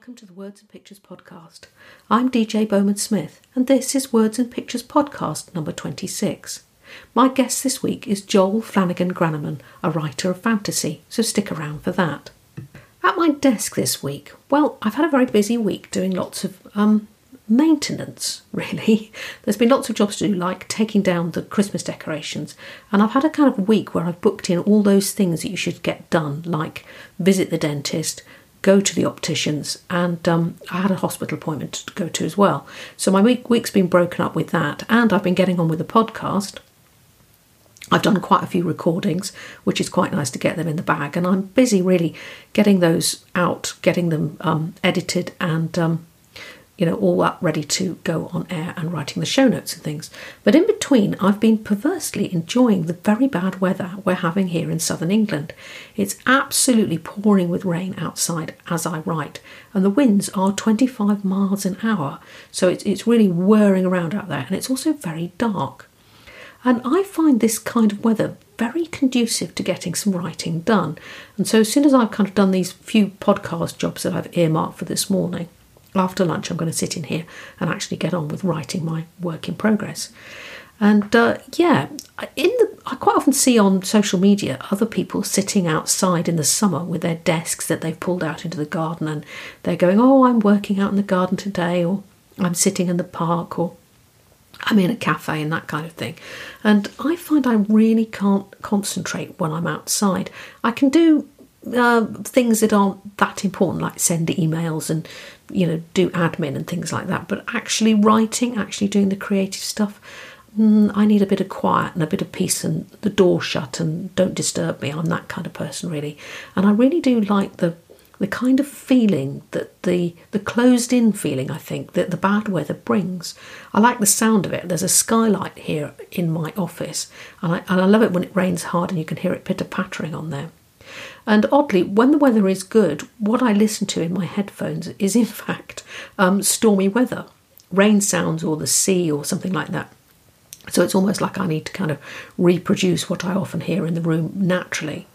welcome to the Words and Pictures podcast. I'm DJ Bowman Smith, and this is Words and Pictures podcast number 26. My guest this week is Joel Flanagan Grannemann, a writer of fantasy, so stick around for that. At my desk this week, well, I've had a very busy week doing lots of um, maintenance, really. There's been lots of jobs to do, like taking down the Christmas decorations, and I've had a kind of week where I've booked in all those things that you should get done, like visit the dentist, go to the opticians, and um, I had a hospital appointment to go to as well. So my week, week's been broken up with that, and I've been getting on with the podcast. I've done quite a few recordings, which is quite nice to get them in the bag, and I'm busy really getting those out, getting them um, edited, and um, you know, all up ready to go on air and writing the show notes and things. But in between, I've been perversely enjoying the very bad weather we're having here in southern England. It's absolutely pouring with rain outside as I write, and the winds are 25 miles an hour, so it's, it's really whirring around out there, and it's also very dark. And I find this kind of weather very conducive to getting some writing done. And so, as soon as I've kind of done these few podcast jobs that I've earmarked for this morning, after lunch, I'm going to sit in here and actually get on with writing my work in progress. And uh, yeah, in the I quite often see on social media other people sitting outside in the summer with their desks that they've pulled out into the garden, and they're going, "Oh, I'm working out in the garden today," or "I'm sitting in the park," or I'm in a cafe and that kind of thing. And I find I really can't concentrate when I'm outside. I can do uh, things that aren't that important, like send emails and you know do admin and things like that. But actually writing, actually doing the creative stuff, mm, I need a bit of quiet and a bit of peace and the door shut and don't disturb me. I'm that kind of person really, and I really do like the the kind of feeling that the the closed in feeling I think that the bad weather brings. I like the sound of it. There's a skylight here in my office, and I, and I love it when it rains hard and you can hear it pitter pattering on there. And oddly, when the weather is good, what I listen to in my headphones is in fact um, stormy weather, rain sounds or the sea or something like that. So it's almost like I need to kind of reproduce what I often hear in the room naturally.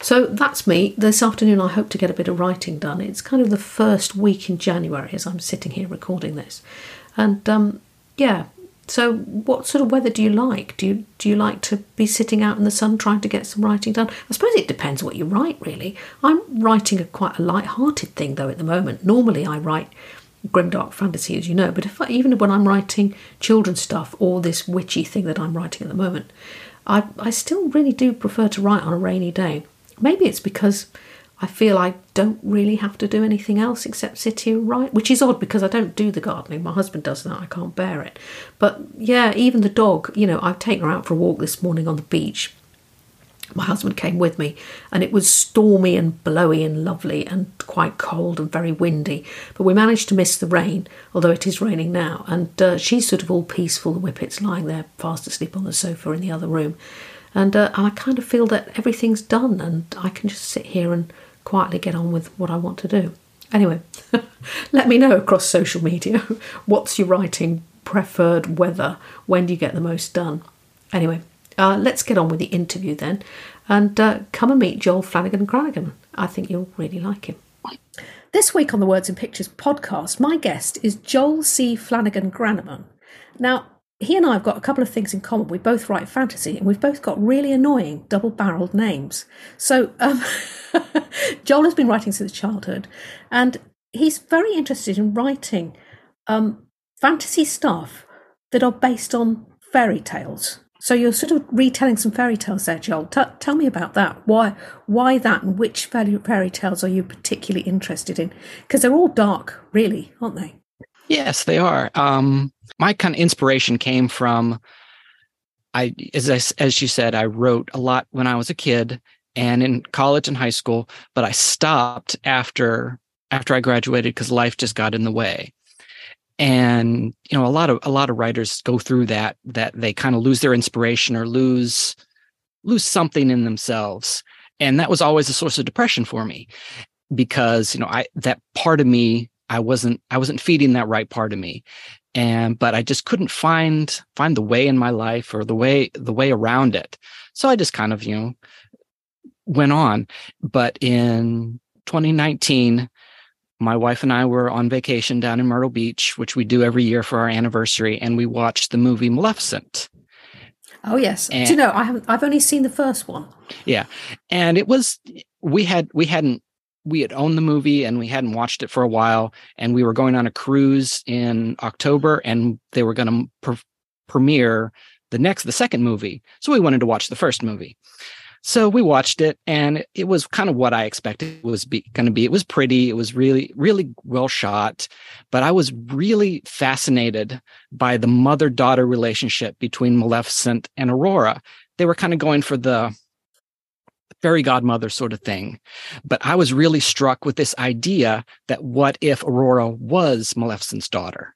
So that's me. This afternoon, I hope to get a bit of writing done. It's kind of the first week in January as I'm sitting here recording this. And um, yeah, so, what sort of weather do you like? Do you do you like to be sitting out in the sun trying to get some writing done? I suppose it depends what you write, really. I'm writing a quite a light-hearted thing though at the moment. Normally, I write grimdark fantasy, as you know, but if I, even when I'm writing children's stuff or this witchy thing that I'm writing at the moment, I I still really do prefer to write on a rainy day. Maybe it's because I feel I don't really have to do anything else except sit here and write, which is odd because I don't do the gardening. My husband does that. I can't bear it. But yeah, even the dog, you know, I've taken her out for a walk this morning on the beach. My husband came with me, and it was stormy and blowy and lovely and quite cold and very windy. But we managed to miss the rain, although it is raining now. And uh, she's sort of all peaceful. The whippet's lying there fast asleep on the sofa in the other room. And, uh, and I kind of feel that everything's done, and I can just sit here and quietly get on with what I want to do. Anyway, let me know across social media what's your writing preferred weather? When do you get the most done? Anyway, uh, let's get on with the interview then and uh, come and meet Joel Flanagan Grannemann. I think you'll really like him. This week on the Words and Pictures podcast, my guest is Joel C. Flanagan Grannemann. Now, he and I have got a couple of things in common. We both write fantasy and we've both got really annoying double barreled names. So, um, Joel has been writing since childhood and he's very interested in writing um, fantasy stuff that are based on fairy tales. So you're sort of retelling some fairy tales there, Joel. T- tell me about that. Why, why that, and which fairy, fairy tales are you particularly interested in? Because they're all dark, really, aren't they? Yes, they are. Um, my kind of inspiration came from I, as I, as you said, I wrote a lot when I was a kid and in college and high school, but I stopped after after I graduated because life just got in the way. And you know, a lot of a lot of writers go through that that they kind of lose their inspiration or lose lose something in themselves. And that was always a source of depression for me because you know I that part of me I wasn't I wasn't feeding that right part of me and but I just couldn't find find the way in my life or the way the way around it. So I just kind of, you know, went on. But in 2019, my wife and I were on vacation down in Myrtle Beach, which we do every year for our anniversary, and we watched the movie Maleficent. Oh yes. And, Do you know I haven't I've only seen the first one. Yeah. And it was we had we hadn't we had owned the movie and we hadn't watched it for a while and we were going on a cruise in October and they were going to pre- premiere the next the second movie. So we wanted to watch the first movie. So we watched it, and it was kind of what I expected it was going to be. It was pretty. It was really, really well shot, but I was really fascinated by the mother-daughter relationship between Maleficent and Aurora. They were kind of going for the fairy godmother sort of thing. But I was really struck with this idea that what if Aurora was Maleficent's daughter?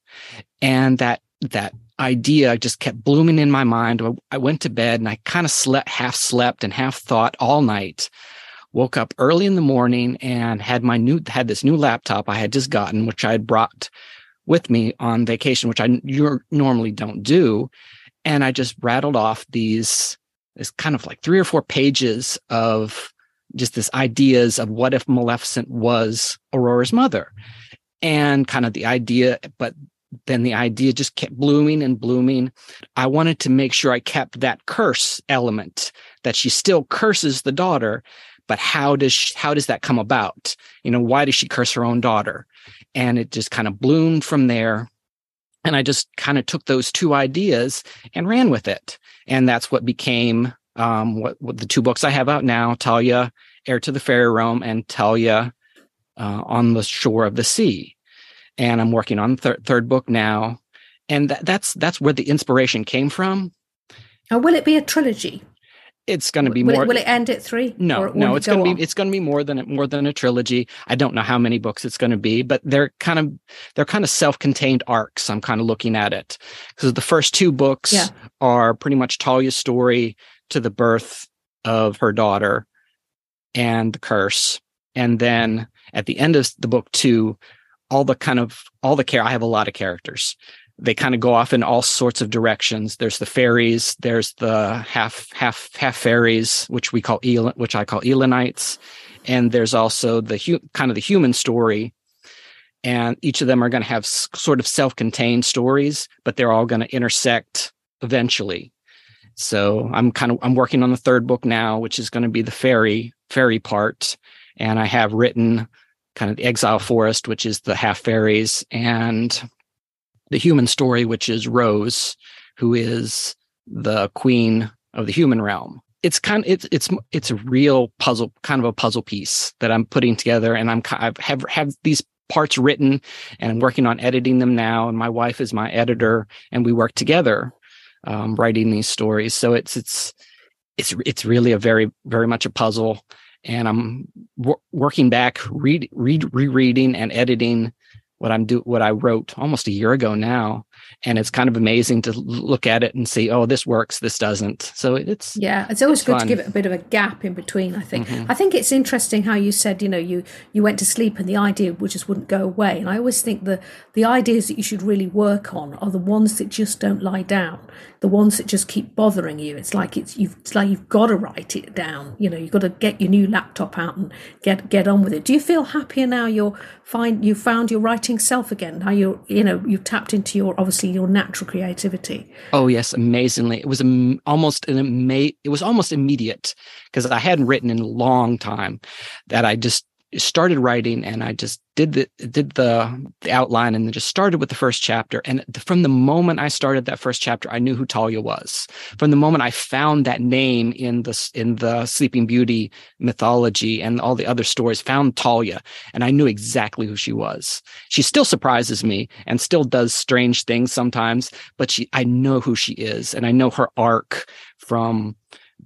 And that that idea just kept blooming in my mind. I went to bed and I kind of slept, half slept and half thought all night. Woke up early in the morning and had my new, had this new laptop I had just gotten, which I had brought with me on vacation, which I normally don't do. And I just rattled off these, this kind of like three or four pages of just this ideas of what if Maleficent was Aurora's mother and kind of the idea, but then the idea just kept blooming and blooming. I wanted to make sure I kept that curse element that she still curses the daughter, but how does she, how does that come about? You know, why does she curse her own daughter? And it just kind of bloomed from there. And I just kind of took those two ideas and ran with it. And that's what became um, what, what the two books I have out now, Talia, Heir to the Fairy Realm, and Talia uh, on the Shore of the Sea and I'm working on the third book now. And that, that's that's where the inspiration came from. Now, will it be a trilogy? It's going to be will more. It, will it end at three? No, no. It's going to be it's going to be more than more than a trilogy. I don't know how many books it's going to be, but they're kind of they're kind of self-contained arcs. I'm kind of looking at it because the first two books yeah. are pretty much Talia's story to the birth of her daughter and the curse, and then at the end of the book two, all the kind of all the care. I have a lot of characters. They kind of go off in all sorts of directions. There's the fairies. There's the half half half fairies, which we call El, which I call Elenites, and there's also the hu- kind of the human story. And each of them are going to have s- sort of self-contained stories, but they're all going to intersect eventually. So I'm kind of I'm working on the third book now, which is going to be the fairy fairy part, and I have written kind of the exile forest, which is the half fairies, and the human story, which is Rose, who is the queen of the human realm. It's kind of it's it's it's a real puzzle, kind of a puzzle piece that I'm putting together, and I'm I have have have these parts written, and I'm working on editing them now. And my wife is my editor, and we work together um, writing these stories. So it's it's it's it's really a very very much a puzzle and I'm working back, read, read, rereading and editing what I'm do what I wrote almost a year ago now, and it's kind of amazing to look at it and see, oh, this works, this doesn't. So it's yeah, it's always it's good fun. to give it a bit of a gap in between. I think. Mm-hmm. I think it's interesting how you said, you know, you you went to sleep and the idea just wouldn't go away. And I always think the the ideas that you should really work on are the ones that just don't lie down the ones that just keep bothering you. It's like it's you've it's like you've got to write it down. You know, you've got to get your new laptop out and get get on with it. Do you feel happier now? You're find you found your writing self again. Now you're you know you've tapped into your obviously your natural creativity. Oh yes, amazingly. It was am- almost an ama- It was almost immediate because I hadn't written in a long time. That I just started writing and I just did the did the, the outline and then just started with the first chapter. And from the moment I started that first chapter, I knew who Talia was. From the moment I found that name in the in the Sleeping Beauty mythology and all the other stories, found Talia, and I knew exactly who she was. She still surprises me and still does strange things sometimes, but she I know who she is, and I know her arc from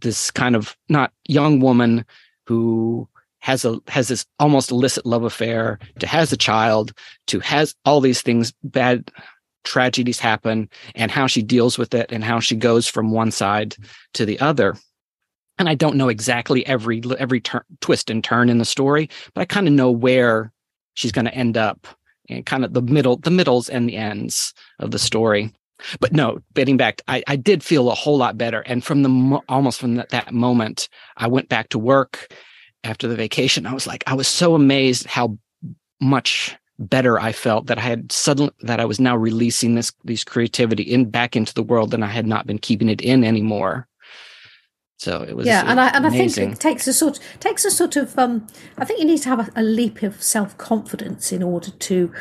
this kind of not young woman who has a has this almost illicit love affair to has a child to has all these things bad tragedies happen and how she deals with it and how she goes from one side to the other. And i don't know exactly every every twist and turn in the story but i kind of know where she's going to end up and kind of the middle the middles and the ends of the story. But no getting back I, I did feel a whole lot better and from the almost from that, that moment i went back to work after the vacation, I was like, I was so amazed how much better I felt that I had suddenly that I was now releasing this these creativity in back into the world and I had not been keeping it in anymore. So it was yeah, and I and amazing. I think it takes a sort takes a sort of um, I think you need to have a, a leap of self confidence in order to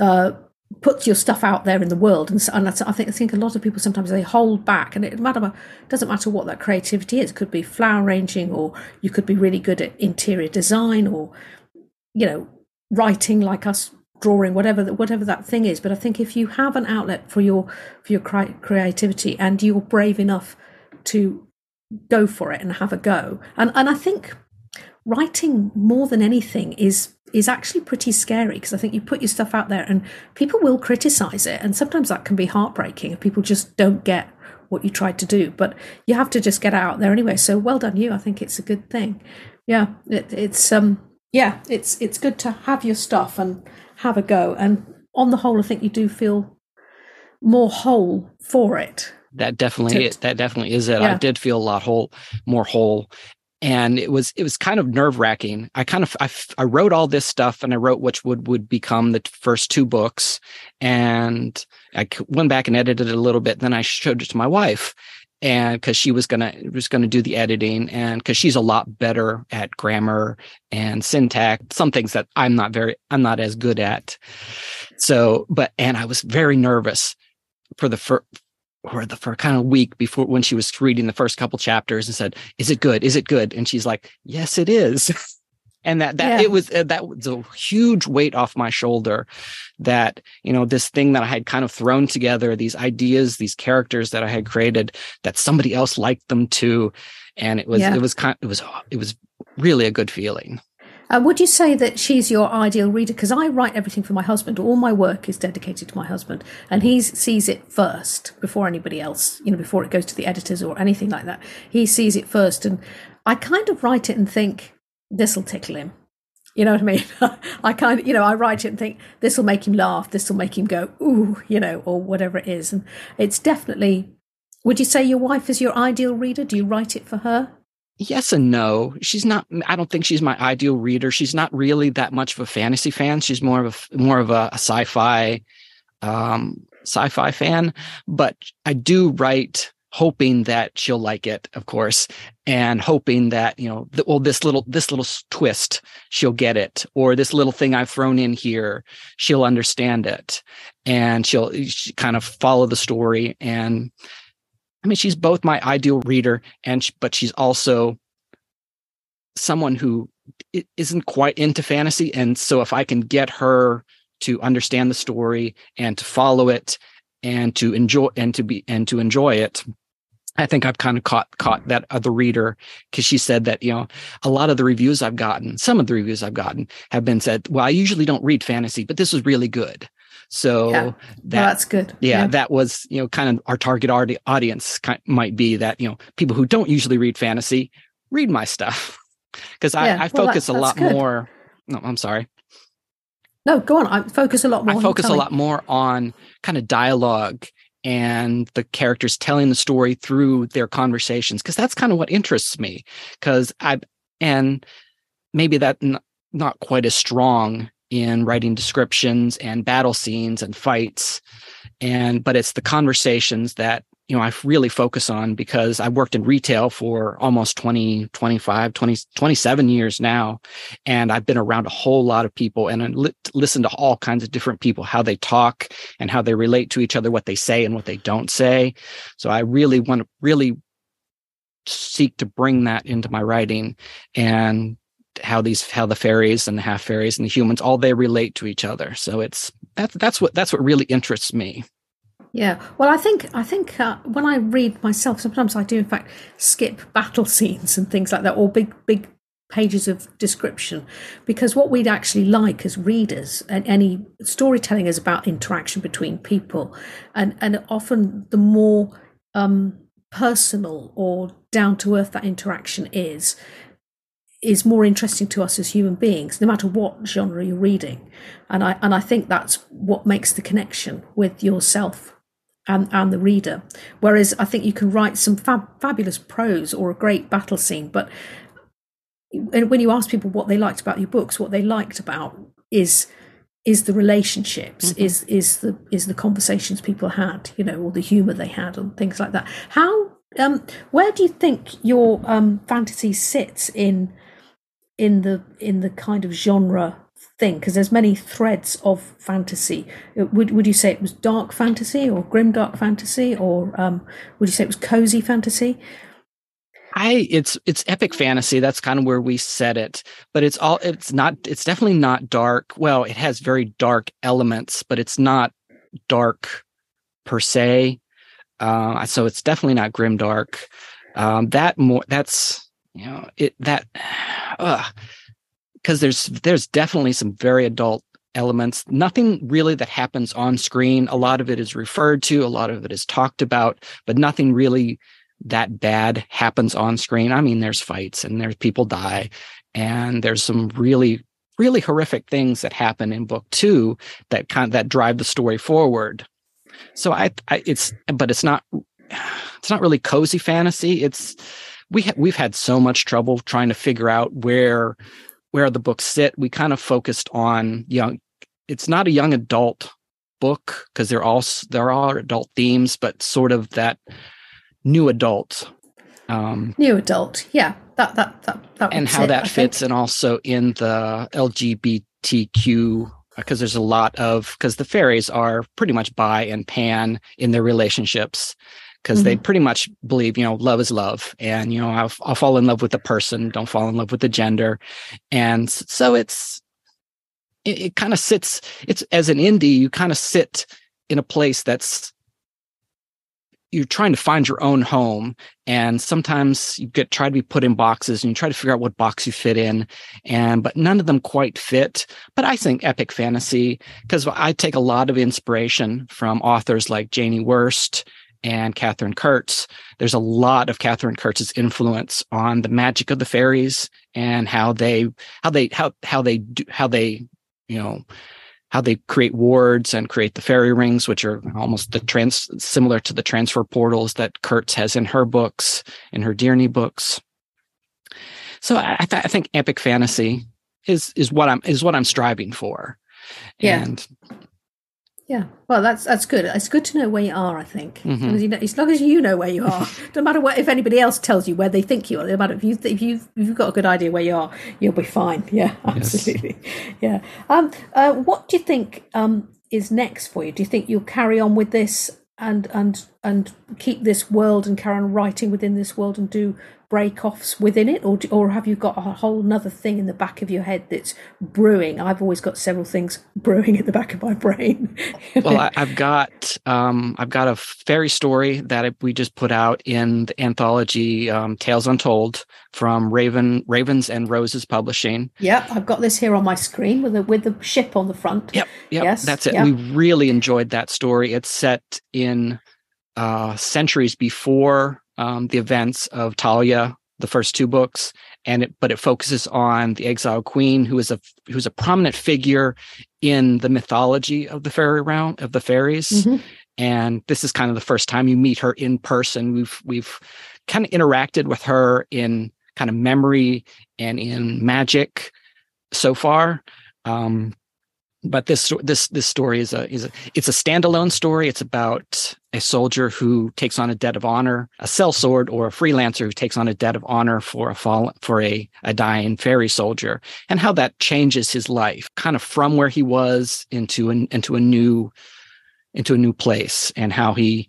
uh, put your stuff out there in the world. And, and I think I think a lot of people sometimes they hold back, and it matter doesn't matter what that creativity is. It could be flower arranging, or you could be really good at interior design, or you know writing like us drawing whatever whatever that thing is but i think if you have an outlet for your for your creativity and you're brave enough to go for it and have a go. And and I think writing more than anything is is actually pretty scary because I think you put your stuff out there and people will criticize it and sometimes that can be heartbreaking if people just don't get what you tried to do but you have to just get out there anyway so well done you I think it's a good thing yeah it, it's um yeah it's it's good to have your stuff and have a go and on the whole I think you do feel more whole for it that definitely to, that definitely is it. Yeah. I did feel a lot whole, more whole, and it was it was kind of nerve wracking. I kind of I, I wrote all this stuff and I wrote which would would become the first two books, and I went back and edited it a little bit. Then I showed it to my wife, and because she was gonna was gonna do the editing, and because she's a lot better at grammar and syntax, some things that I'm not very I'm not as good at. So, but and I was very nervous for the first or the for kind of week before when she was reading the first couple chapters and said, "Is it good? Is it good?" And she's like, "Yes, it is." and that that yeah. it was uh, that was a huge weight off my shoulder that you know this thing that i had kind of thrown together these ideas these characters that i had created that somebody else liked them too and it was yeah. it was kind it was it was really a good feeling uh, would you say that she's your ideal reader? Because I write everything for my husband. All my work is dedicated to my husband, and he sees it first before anybody else. You know, before it goes to the editors or anything like that. He sees it first, and I kind of write it and think this will tickle him. You know what I mean? I kind of, you know, I write it and think this will make him laugh. This will make him go ooh, you know, or whatever it is. And it's definitely. Would you say your wife is your ideal reader? Do you write it for her? Yes and no. She's not. I don't think she's my ideal reader. She's not really that much of a fantasy fan. She's more of a more of a, a sci-fi, um, sci-fi fan. But I do write hoping that she'll like it, of course, and hoping that you know, well, this little this little twist she'll get it, or this little thing I've thrown in here, she'll understand it, and she'll she kind of follow the story and I mean, she's both my ideal reader, and but she's also someone who isn't quite into fantasy. And so, if I can get her to understand the story and to follow it and to enjoy and to be and to enjoy it, I think I've kind of caught caught that other reader because she said that you know a lot of the reviews I've gotten, some of the reviews I've gotten have been said, well, I usually don't read fantasy, but this was really good. So yeah. that, that's good. Yeah, yeah, that was you know kind of our target audience might be that you know people who don't usually read fantasy read my stuff because I, yeah. I well, focus that, a lot good. more. No, I'm sorry. No, go on. I focus a lot more. I focus a lot more on kind of dialogue and the characters telling the story through their conversations because that's kind of what interests me because I and maybe that n- not quite as strong in writing descriptions and battle scenes and fights. And but it's the conversations that you know i really focus on because i worked in retail for almost 20 25 20 27 years now. And i've been around a whole lot of people and I li- listen to all kinds of different people how they talk and how they relate to each other what they say and what they don't say. So i really want to really seek to bring that into my writing. And how these how the fairies and the half fairies and the humans all they relate to each other. So it's that's that's what that's what really interests me. Yeah. Well i think i think uh, when i read myself sometimes i do in fact skip battle scenes and things like that or big big pages of description. Because what we'd actually like as readers and any storytelling is about interaction between people and and often the more um personal or down to earth that interaction is is more interesting to us as human beings, no matter what genre you're reading. And I and I think that's what makes the connection with yourself and, and the reader. Whereas I think you can write some fab, fabulous prose or a great battle scene, but when you ask people what they liked about your books, what they liked about is is the relationships mm-hmm. is is the is the conversations people had you know or the humor they had and things like that how um where do you think your um fantasy sits in in the in the kind of genre thing because there's many threads of fantasy uh, would would you say it was dark fantasy or grim dark fantasy or um would you say it was cozy fantasy I it's it's epic fantasy. That's kind of where we set it. But it's all it's not it's definitely not dark. Well, it has very dark elements, but it's not dark per se. Uh, so it's definitely not grim dark. Um, that more that's you know it that uh because there's there's definitely some very adult elements. Nothing really that happens on screen. A lot of it is referred to. A lot of it is talked about, but nothing really that bad happens on screen. I mean, there's fights and there's people die, and there's some really, really horrific things that happen in book two that kind of, that drive the story forward. So I, I it's but it's not it's not really cozy fantasy. It's we ha- we've had so much trouble trying to figure out where where the books sit. We kind of focused on young. It's not a young adult book because they're all there are adult themes, but sort of that new adult. Um, new adult, yeah, that that that, that and how it, that I fits, think. and also in the LGBTQ because there's a lot of because the fairies are pretty much bi and pan in their relationships because mm-hmm. they pretty much believe you know love is love. And you know I'll, I'll fall in love with the person don't fall in love with the gender. And so it's it, it kind of sits it's as an indie you kind of sit in a place that's you're trying to find your own home. And sometimes you get try to be put in boxes and you try to figure out what box you fit in. And but none of them quite fit. But i think epic fantasy because i take a lot of inspiration from authors like Janny Wurts and Katherine Kurtz. There's a lot of Catherine Kurtz's influence on the magic of the fairies and how they how they how how they do how they you know how they create wards and create the fairy rings, which are almost the trans similar to the transfer portals that Kurtz has in her books, in her Deryni books. So I, th- I think epic fantasy is is what I'm is what I'm striving for. Yeah. And yeah, well, that's that's good. It's good to know where you are. I think mm-hmm. as, you know, as long as you know where you are, no matter what if anybody else tells you where they think you are. No matter if you if you if you've got a good idea where you are, you'll be fine. Yeah, absolutely. Yes. Yeah. Um. Uh, what do you think um is next for you? Do you think you'll carry on with this and and and keep this world and carry on writing within this world and do break-offs within it or or have you got a whole another thing in the back of your head that's brewing? I've always got several things brewing in the back of my brain. Well I, have got um, i've got a fairy story that we just put out in the anthology um, tales untold from raven ravens and roses publishing. Yep i've got this here on my screen with the with the ship on the front. Yep, yep yes that's it. yep. we really enjoyed that story. It's set in uh, centuries before um, the events of Talia, the first two books, and it, but it focuses on the exiled queen, who is a who's a prominent figure in the mythology of the fairy realm of the fairies. Mm-hmm. And this is kind of the first time you meet her in person. We've we've kind of interacted with her in kind of memory and in magic so far. Um, but this this this story is a is a it's a standalone story. It's about a soldier who takes on a debt of honor, a sellsword, or a freelancer who takes on a debt of honor for a fall for a a dying fairy soldier, and how that changes his life, kind of from where he was into an into a new into a new place, and how he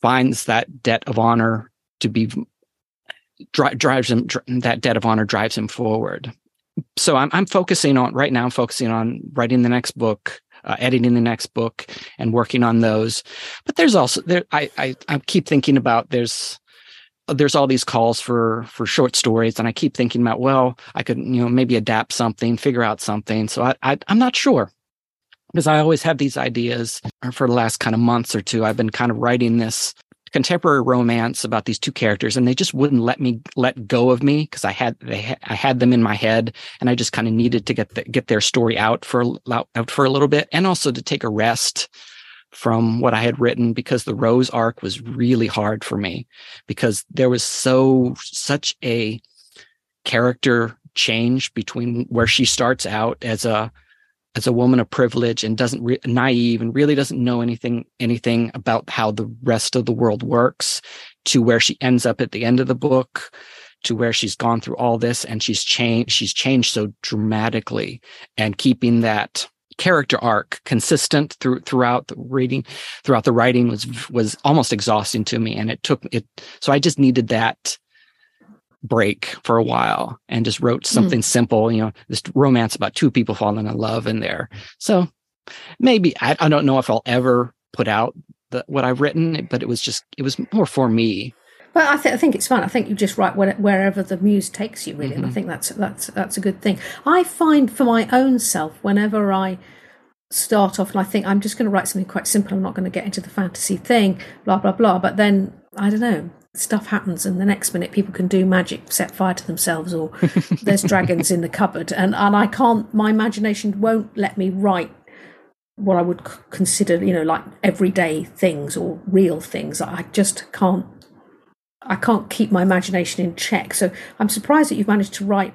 finds that debt of honor to be dri- drives him that debt of honor drives him forward so I'm, I'm focusing on right now i'm focusing on writing the next book uh, editing the next book and working on those. But there's also there I, I i keep thinking about there's there's all these calls for for short stories and i keep thinking about well i could you know maybe adapt something figure out something. So i, I i'm not sure because i always have these ideas for the last kind of months or two. I've been kind of writing this contemporary romance about these two characters and they just wouldn't let me let go of me because I had they I had them in my head and I just kind of needed to get the, get their story out for out for a little bit and also to take a rest from what I had written because the Rose arc was really hard for me because there was so such a character change between where she starts out as a as a woman of privilege and doesn't re- naive and really doesn't know anything anything about how the rest of the world works to where she ends up at the end of the book to where she's gone through all this and she's changed she's changed so dramatically and keeping that character arc consistent through throughout the reading throughout the writing was was almost exhausting to me and it took it so i just needed that break for a while and just wrote hmm. something mm. simple you know this romance about two people falling in love in there so maybe I, I don't know if i'll ever put out the, what i've written but it was just it was more for me but I, th- I think it's fun. I think you just write wherever the muse takes you, really, mm-hmm. and I mm-hmm. think that's that's that's a good thing. I find for my own self, whenever I start off and I think I'm just going to write something quite simple, I'm not going to get into the fantasy thing, blah blah blah. But then I don't know, stuff happens, and the next minute people can do magic, set fire to themselves, or there's dragons in the cupboard, and and I can't. My imagination won't let me write what I would consider, you know, like everyday things or real things. I just can't I can't keep my imagination in check. So I'm surprised that you've managed to write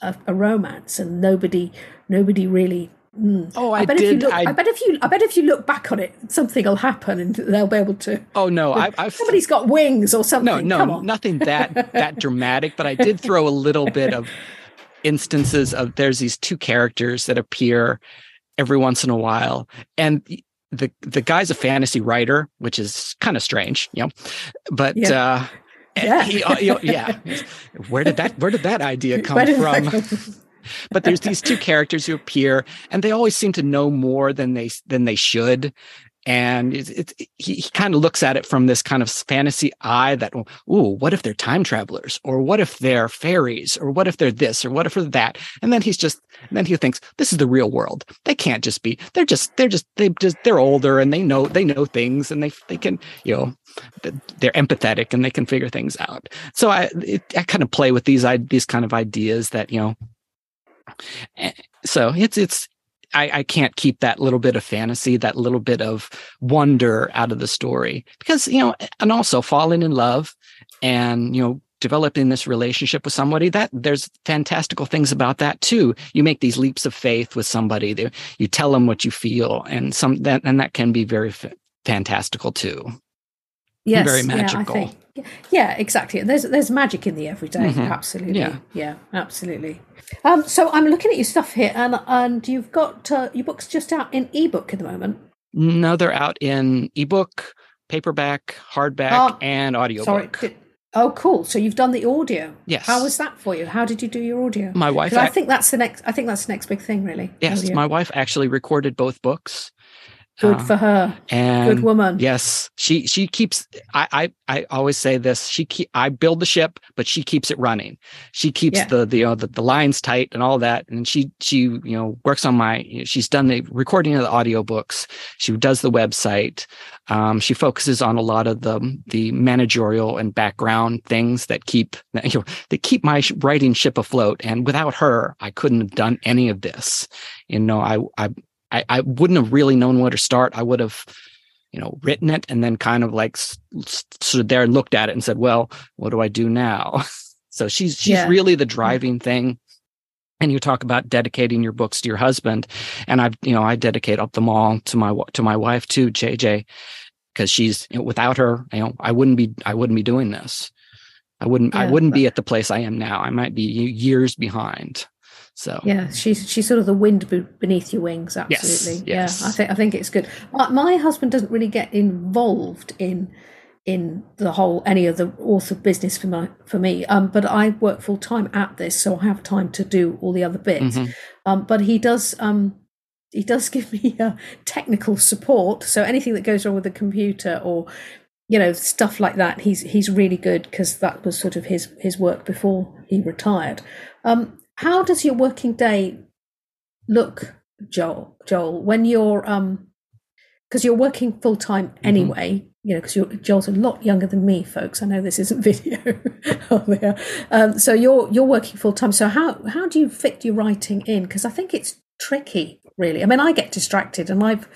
a, a romance and nobody nobody really. Mm. Oh, I, I bet did. If you look, I... I... bet if you, I bet if you look back on it, something will happen, and they'll be able to. Oh no, I, I've, somebody's got wings or something. No, no, nothing that that dramatic. But I did throw a little bit of instances of there's these two characters that appear every once in a while, and the the guy's a fantasy writer, which is kind of strange, you know. But yeah. uh, yeah. He, uh, you know, yeah. Where did that Where did that idea come from? but there's these two characters who appear, and they always seem to know more than they than they should. And it's, it's he, he kind of looks at it from this kind of fantasy eye that oh what if they're time travelers? Or what if they're fairies? Or what if they're this? Or what if they're that? And then he's just then he thinks this is the real world. They can't just be they're just they're just they just they're older and they know they know things and they they can you know they're empathetic and they can figure things out. So i it, i kind of play with these I these kind of ideas that you know Eh, so it's it's I, I can't keep that little bit of fantasy, that little bit of wonder out of the story because, you know, eh, and also falling in love and, you know, developing this relationship with somebody that there's fantastical things about that too. You make these leaps of faith with somebody you tell them what you feel and some that and that can be very f- fantastical too yes very magical yeah, think, yeah, exactly there's there's magic in the everyday mm-hmm. absolutely yeah yeah absolutely um, so I'm looking at your stuff here, and and you've got uh, your books just out in ebook at the moment. No, they're out in ebook, paperback, hardback, uh, and audiobook. Sorry. Oh, cool! So you've done the audio. Yes. How was that for you? How did you do your audio? My wife. I think that's the next. I think that's the next big thing, really. Yes, audio. my wife actually recorded both books. Good uh, for her. And good woman. Yes, she she keeps. I I, I always say this. She keep. I build the ship, but she keeps it running. She keeps yeah. the the, you know, the the lines tight and all that. And she she you know works on my. She's done the recording of the audiobooks. She does the website. Um, she focuses on a lot of the the managerial and background things that keep you know that keep my writing ship afloat. And without her, I couldn't have done any of this. You know, I I I, I wouldn't have really known where to start. I would have, you know, written it and then kind of like stood there and looked at it and said, well, what do I do now? so she's, she's yeah. really the mm-hmm. driving thing. And you talk about dedicating your books to your husband. And I've, you know, I dedicate up them all to my, to my wife too, JJ, because she's, you know, without her, you know, I wouldn't be, I wouldn't be doing this. I wouldn't, yeah, I wouldn't be at the place I am now. I might be years behind. So yeah, she's she's sort of the wind beneath your wings. Absolutely. Yes, yes. Yeah, I think I think it's good. My, my husband doesn't really get involved in in the whole any of the author business for my for me. Um, but I work full time at this, so I have time to do all the other bits. Mm-hmm. Um, but he does um he does give me uh, technical support. So anything that goes wrong with the computer or you know stuff like that, he's he's really good because that was sort of his his work before he retired. Um, how does your working day look, Joel? Joel, when you're um, because you're working full time mm-hmm. anyway. Mm-hmm. You know, because Joel's a lot younger than me, folks. I know this isn't video. oh, yeah. Um, so you're you're working full time. So how how do you fit your writing in? Because I think it's tricky, really. I mean, I get distracted, and I've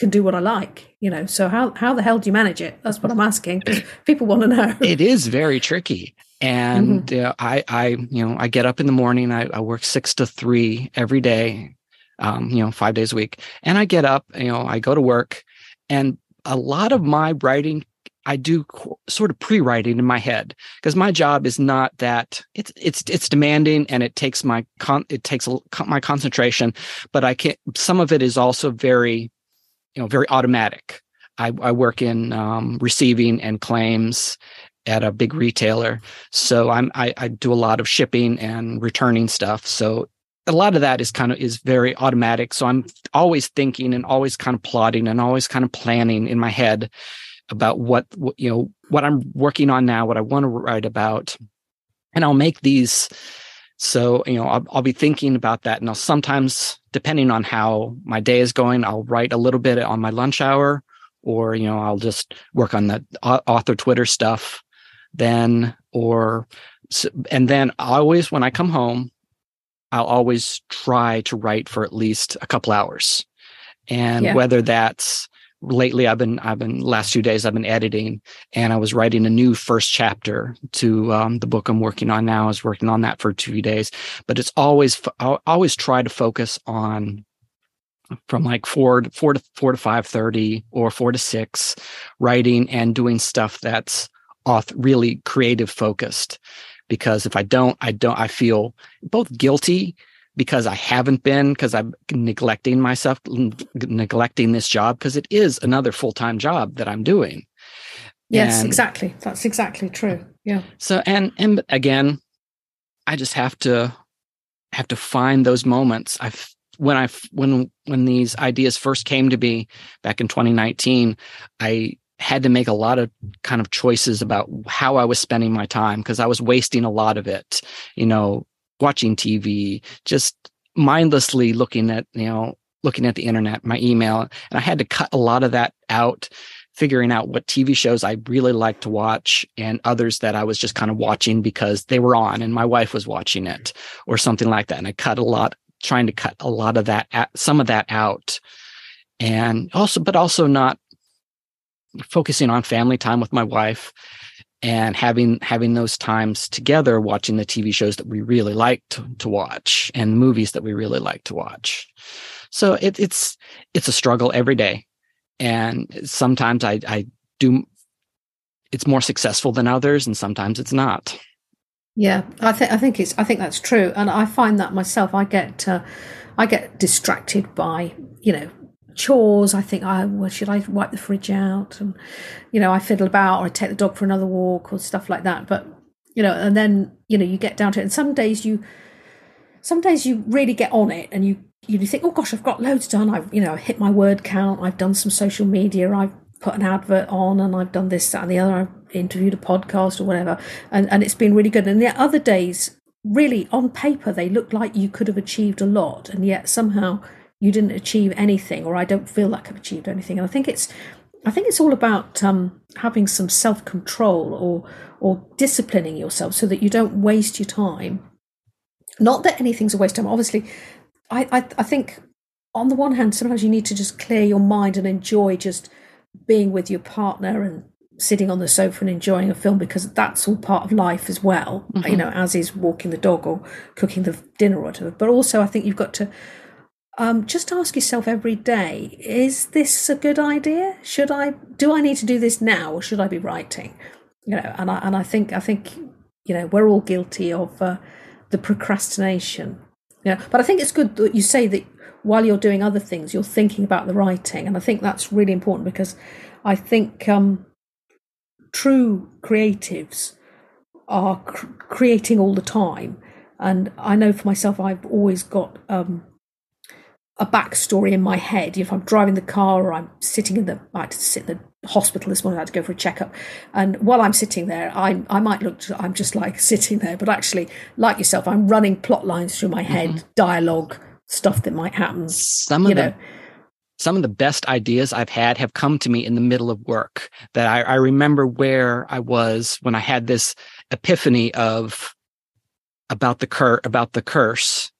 can do what I like, you know. So how how the hell do you manage it? That's what I'm asking. People want to know. It is very tricky And mm-hmm. uh, I, I, you know, I get up in the morning. I, I work six to three every day, um, you know, five days a week. And I get up, you know, I go to work, and a lot of my writing I do sort of pre-writing in my head because my job is not that it's it's it's demanding and it takes my con it takes my concentration, but I can some of it is also very, you know, very automatic. I, I work in um, receiving and claims at a big retailer, so I'm I, I do a lot of shipping and returning stuff. So a lot of that is kind of is very automatic. So I'm always thinking and always kind of plotting and always kind of planning in my head about what, what you know what I'm working on now, what I want to write about, and I'll make these. So you know, I'll, I'll be thinking about that, and I'll sometimes, depending on how my day is going, I'll write a little bit on my lunch hour, or you know, I'll just work on the author Twitter stuff then, or and then always when I come home, I'll always try to write for at least a couple hours. And yeah. whether that's lately I've been I've been last few days I've been editing and I was writing a new first chapter to um, the book I'm working on now. I was working on that for two days, but it's always I always try to focus on from like four to four to four to five thirty or four to six, writing and doing stuff that's off really creative focused. Because if I don't, I don't I feel both guilty because I haven't been because I'm neglecting myself, neglecting this job because it is another full time job that I'm doing. Yes, and exactly. That's exactly true. Yeah. So and and again, I just have to have to find those moments. I've when I when when these ideas first came to me back in 2019, I had to make a lot of kind of choices about how I was spending my time because I was wasting a lot of it. You know, watching TV, just mindlessly looking at, you know, looking at the internet, my email. And I had to cut a lot of that out, figuring out what TV shows I really liked to watch and others that I was just kind of watching because they were on and my wife was watching it or something like that. And I cut a lot, trying to cut a lot of that, some of that out. And also, but also not focusing on family time with my wife and having having those times together watching the tv shows that we really liked to, watch and movies that we really like to watch. So it, it's it's a struggle every day. And sometimes i i do it's more successful than others and sometimes it's not. Yeah i think i think it's i think that's true. And i find that myself i get uh, i get distracted by you know chores. I think, oh, well, should I wipe the fridge out? And, you know, I fiddle about or I take the dog for another walk or stuff like that. But, you know, and then, you know, you get down to it. And some days you, some days you really get on it and you, you think, oh gosh, I've got loads done. I've, you know, hit my word count. I've done some social media. I've put an advert on and I've done this, that, and the other. I've interviewed a podcast or whatever. And, and it's been really good. And the other days, really on paper, they look like you could have achieved a lot. And yet somehow you didn't achieve anything or i don't feel like i've achieved anything. And i think it's i think it's all about um, having some self-control or or disciplining yourself so that you don't waste your time. Not that anything's a waste of time. Obviously I, I i think on the one hand sometimes you need to just clear your mind and enjoy just being with your partner and sitting on the sofa and enjoying a film because that's all part of life as well mm-hmm. you know as is walking the dog or cooking the dinner or whatever. But also i think you've got to um, just ask yourself every day is this a good idea? Should i do i need to do this now or should i be writing? You know and i and i think i think you know we're all guilty of uh, the procrastination. Yeah but i think it's good that you say that while you're doing other things you're thinking about the writing. And i think that's really important because i think um, true creatives are cr- creating all the time. And i know for myself i've always got um, a backstory in my head. If I'm driving the car or I'm sitting in the, I had to sit in the hospital this morning, I had to go for a checkup. And while I'm sitting there, I I might look, I'm just like sitting there, but actually, like yourself, I'm running plot lines through my head, mm-hmm. dialogue, stuff that might happen. Some of the some of the best ideas I've had have come to me in the middle of work. That I, I remember where I was when I had this epiphany of about the cur about the curse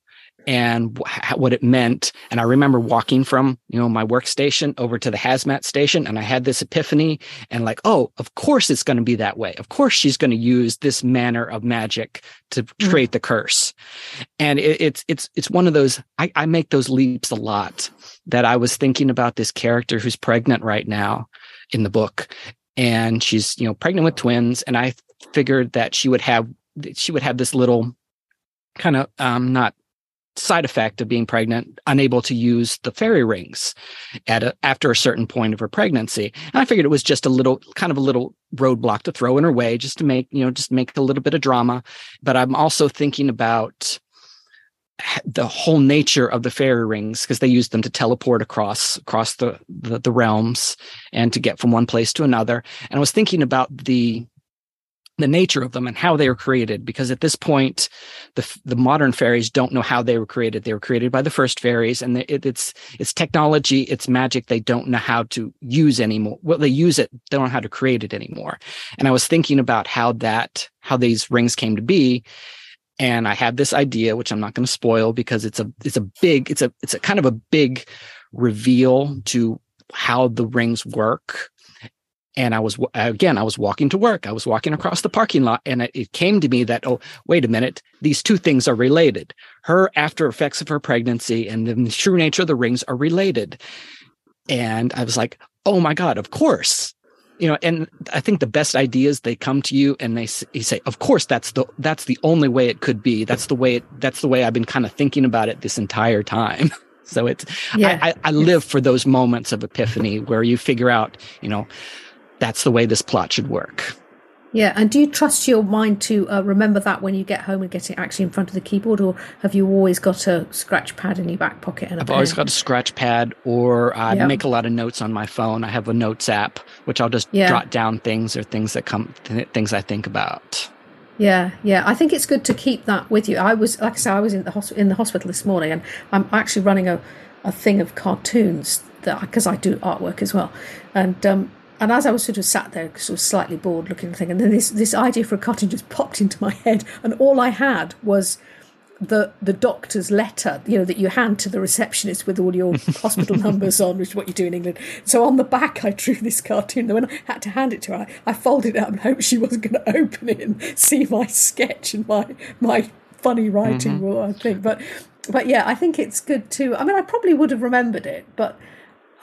and wh- what it meant. And I remember walking from, you know, my workstation over to the hazmat station and I had this epiphany and like, oh, of course it's going to be that way. Of course she's going to use this manner of magic to mm. create the curse. And it, it's, it's, it's one of those, I, I make those leaps a lot that I was thinking about this character who's pregnant right now in the book and she's, you know, pregnant with twins. And I figured that she would have, she would have this little kind of, um, not side effect of being pregnant, unable to use the fairy rings at a, after a certain point of her pregnancy. And I figured it was just a little kind of a little roadblock to throw in her way just to make, you know, just make a little bit of drama. But I'm also thinking about the whole nature of the fairy rings because they use them to teleport across across the, the the realms and to get from one place to another. And I was thinking about the the nature of them and how they were created because at this point the the modern fairies don't know how they were created. They were created by the first fairies and it, it's it's technology it's magic. They don't know how to use anymore. Well they use it they don't know how to create it anymore. And i was thinking about how that how these rings came to be and i had this idea which i'm not going to spoil because it's a it's a big it's a it's a kind of a big reveal to how the rings work and I was again, I was walking to work. I was walking across the parking lot, and it, it, came to me that oh, wait a minute, these two things are related. Her after effects of her pregnancy and the true nature of the rings are related. And I was like, oh my god, of course. You know, and I think the best ideas they come to you and they, you say, of course, that's the that's the only way it could be. That's the way it, that's the way I've been kind of thinking about it this entire time. So it's yeah. I, I, I live for those moments of epiphany where you figure out, you know, that's the way this plot should work. Yeah, and do you trust your mind to uh, remember that when you get home and get it actually in front of the keyboard, or have you always got a scratch pad in your back pocket? And I've pen? always got a scratch pad, or I yeah. make a lot of notes on my phone. I have a notes app, which I'll just yeah. jot down things or things that come, th- things I think about. Yeah, yeah. I think it's good to keep that with you. I was, like I said, I was in the hospital in the hospital this morning, and I'm actually running a, a thing of cartoons that because I do artwork as well, and um, and as I was sort of sat there, sort of slightly bored looking thing, and then this this idea for a cartoon just popped into my head, and all I had was the the doctor's letter, you know, that you hand to the receptionist with all your hospital numbers on, which is what you do in England. So on the back, I drew this cartoon. And when I had to hand it to her, I, I folded it up and hoped she wasn't going to open it and see my sketch and my my funny writing. Mm-hmm. I think, but but yeah, I think it's good too. I mean, I probably would have remembered it, but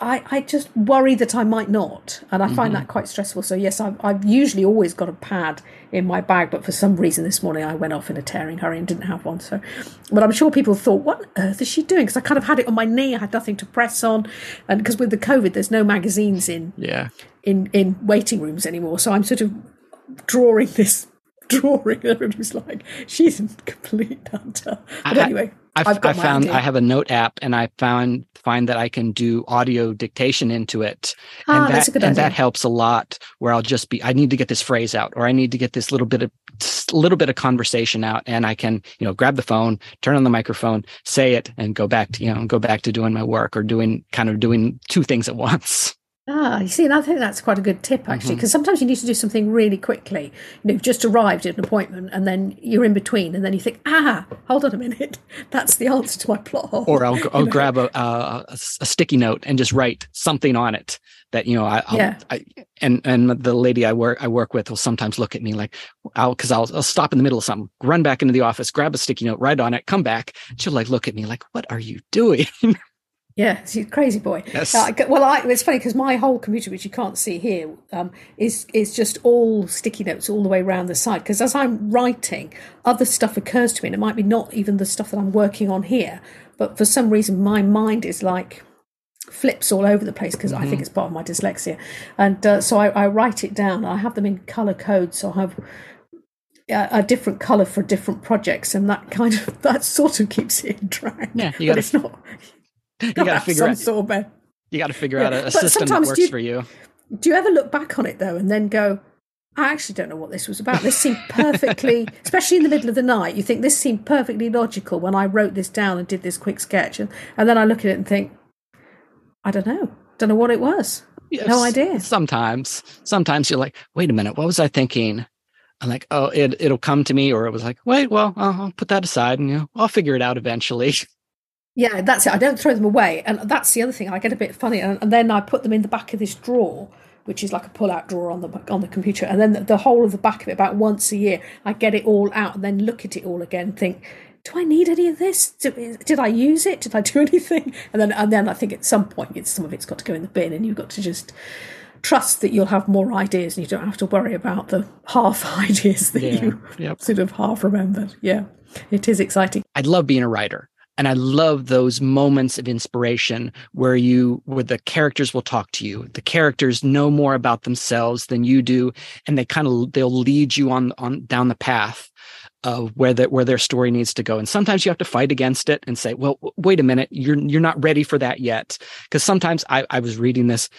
I, I just worry that I might not, and I find mm-hmm. that quite stressful. So yes, I've, I've usually always got a pad in my bag, but for some reason this morning I went off in a tearing hurry and didn't have one. So, but I'm sure people thought, "What on earth is she doing?" Because I kind of had it on my knee, I had nothing to press on, and because with the COVID, there's no magazines in yeah in in waiting rooms anymore. So I'm sort of drawing this drawing, and everybody's like, "She's in complete hunter." But I, anyway. I've, i found I have a note app and I found find that I can do audio dictation into it. Ah, and that, and idea. that helps a lot where I'll just be I need to get this phrase out or I need to get this little bit of little bit of conversation out and I can, you know, grab the phone, turn on the microphone, say it and go back to, you know, go back to doing my work or doing kind of doing two things at once. Ah, you see, and I think that's quite a good tip actually, because mm-hmm. sometimes you need to do something really quickly. You know, just arrived at an appointment, and then you're in between, and then you think, ah, hold on a minute, that's the answer to my plot hole. Or I'll, I'll grab a, a, a, sticky note and just write something on it that you know I, I'll, yeah. I, and and the lady I work I work with will sometimes look at me like I'll because I'll, I'll stop in the middle of something, run back into the office, grab a sticky note, write on it, come back. She'll like look at me like, what are you doing? Yeah, he's crazy boy. Yes. Uh, well, I, it's funny because my whole computer, which you can't see here, um, is is just all sticky notes all the way around the side. Because as I'm writing, other stuff occurs to me, and it might be not even the stuff that I'm working on here, but for some reason my mind is like flips all over the place because mm-hmm. I think mm-hmm. it's part of my dyslexia, and uh, so I, I, write it down. I have them in color code, so I have a, different color for different projects, and that kind of that sort of keeps it in track. Yeah, but it's not you oh, got to figure out sort of you got to figure yeah. out a, a system that works you, for you. Do you ever look back on it though and then go, I actually don't know what this was about. This seemed perfectly, especially in the middle of the night. You think this seemed perfectly logical when I wrote this down and did this quick sketch, and, and then I look at it and think, I don't know, don't know what it was. Yes, no idea. Sometimes, sometimes you're like, wait a minute, what was I thinking? I'm like, oh, it it'll come to me, or it was like, wait, well, I'll, I'll put that aside, and you know, I'll figure it out eventually. Yeah, that's it. I don't throw them away, and that's the other thing. I get a bit funny, and, and then I put them in the back of this drawer, which is like a pull-out drawer on the on the computer, and then the, the whole of the back of it. About once a year, I get it all out, and then look at it all again, and think, do I need any of this? Did, did I use it? Did I do anything? And then and then I think at some point, it's some of it's got to go in the bin, and you've got to just trust that you'll have more ideas and you don't have to worry about the half ideas that yeah, you yep. sort of half remembered. Yeah, it is exciting. I love being a writer. And I love those moments of inspiration where you where the characters will talk to you. The characters know more about themselves than you do, and they kind of they'll lead you on on down the path of where that where their story needs to go. And sometimes you have to fight against it and say, well, wait a minute, you're you're not ready for that yet. Because sometimes I, I was reading this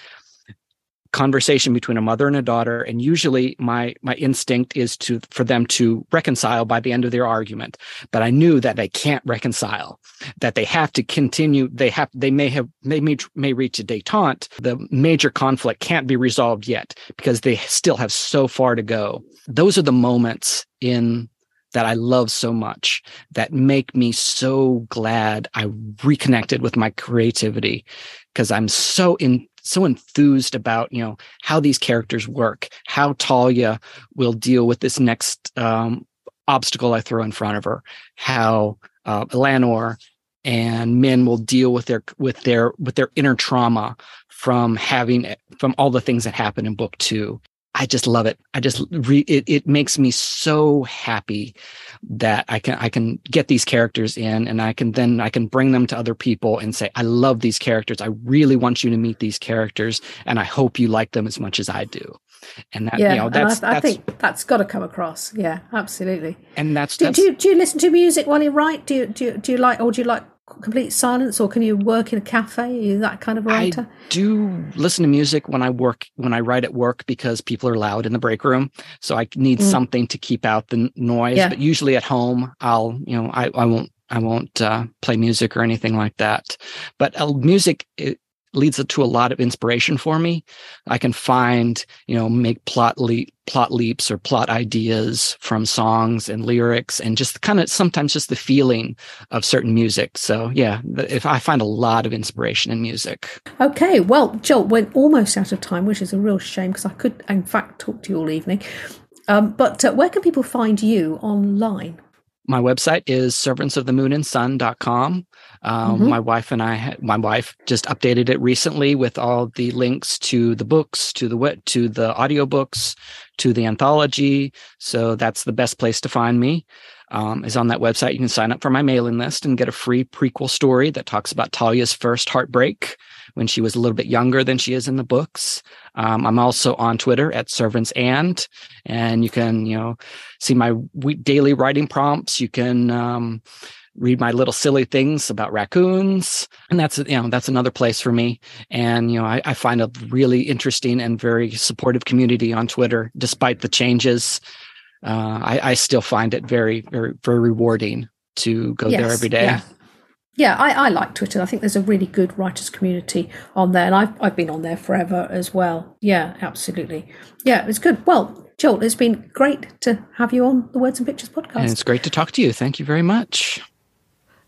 conversation between a mother and a daughter and usually my my instinct is to for them to reconcile by the end of their argument. But i knew that they can't reconcile that they have to continue they have they may have they may, may reach a detente. The major conflict can't be resolved yet because they still have so far to go. Those are the moments in that I love so much that make me so glad I reconnected with my creativity because I'm so in so enthused about you know how these characters work, how Talia will deal with this next um, obstacle I throw in front of her, how uh, Eleanor and Min will deal with their with their with their inner trauma from having from all the things that happen in book two I just love it. I just re, it, it makes me so happy that I can I can get these characters in and I can then I can bring them to other people and say I love these characters. I really want you to meet these characters and I hope you like them as much as I do. And that yeah, you know that's, I, I think that's got to come across. Yeah, absolutely. And that's, do, that's do, you, do you listen to music while you write? Do you do you, do you like or do you like complete silence or can you work in a cafe are you that kind of writer i do listen to music when i work when i write at work because people are loud in the break room so i need mm. something to keep out the noise yeah. but usually at home i'll you know i, I won't I won't uh, play music or anything like that. But uh, music it, leads to a lot of inspiration for me. I can find, you know, make plot leap, plot leaps or plot ideas from songs and lyrics and just kind of sometimes just the feeling of certain music. So yeah, if I find a lot of inspiration in music. Okay, well, Joel, we're almost out of time, which is a real shame because I could, in fact, talk to you all evening. Um, but uh, where can people find you online? My website is servantsofthemoonandsun.com. Um, mm-hmm. My wife and I, my wife just updated it recently with all the links to the books, to the to the audiobooks, to the anthology. So that's the best place to find me. Um, is on that website. You can sign up for my mailing list and get a free prequel story that talks about Talia's first heartbreak when she was a little bit younger than she is in the books. Um, I'm also on Twitter at servants and, and you can, you know, see my daily writing prompts. You can, um, read my little silly things about raccoons and that's you know that's another place for me and you know I, I, find a really interesting and very supportive community on twitter despite the changes uh, I, I, still find it very very very rewarding to go yes, there every day yeah. Yeah, I, I like Twitter. I think there's a really good writers community on there, and I've I've been on there forever as well. Yeah, absolutely. Yeah, it's good. Well, Joel, it's been great to have you on the Words and Pictures podcast. And it's great to talk to you. Thank you very much.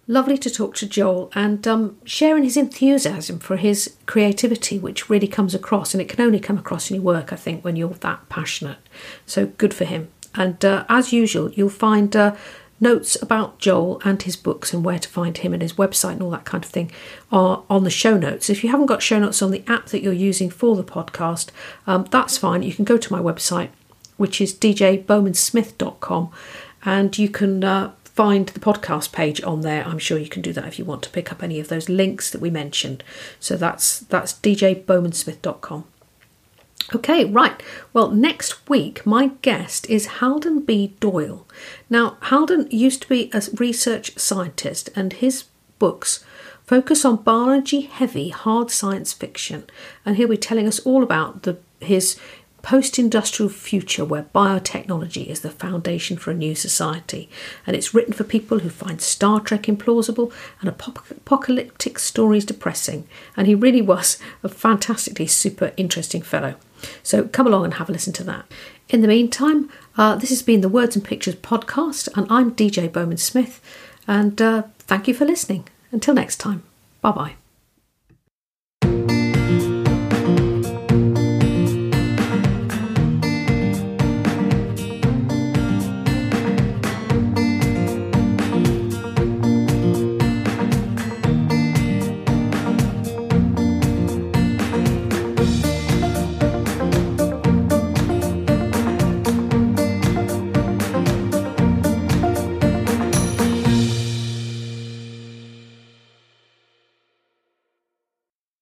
Lovely to talk to Joel and um, sharing his enthusiasm for his creativity, which really comes across, and it can only come across in your work, I think, when you're that passionate. So good for him. And uh, as usual, you'll find. Uh, notes about Joel and his books and where to find him and his website and all that kind of thing are on the show notes. If you haven't got show notes on the app that you're using for the podcast, um, that's fine. You can go to my website, which is djbowmansmith.com, and you can uh, find the podcast page on there. I'm sure you can do that if you want to pick up any of those links that we mentioned. So that's that's djbowmansmith.com. Okay, right. Well, next week, my guest is Halden B. Doyle. Now, Halden used to be a research scientist, and his books focus on biology heavy, hard science fiction. And he'll be telling us all about the, his post industrial future where biotechnology is the foundation for a new society. And it's written for people who find Star Trek implausible and apocalyptic stories depressing. And he really was a fantastically super interesting fellow. So come along and have a listen to that. In the meantime, uh, this has been the Words and Pictures podcast, and I'm DJ Bowman Smith. And uh, thank you for listening. Until next time, bye bye.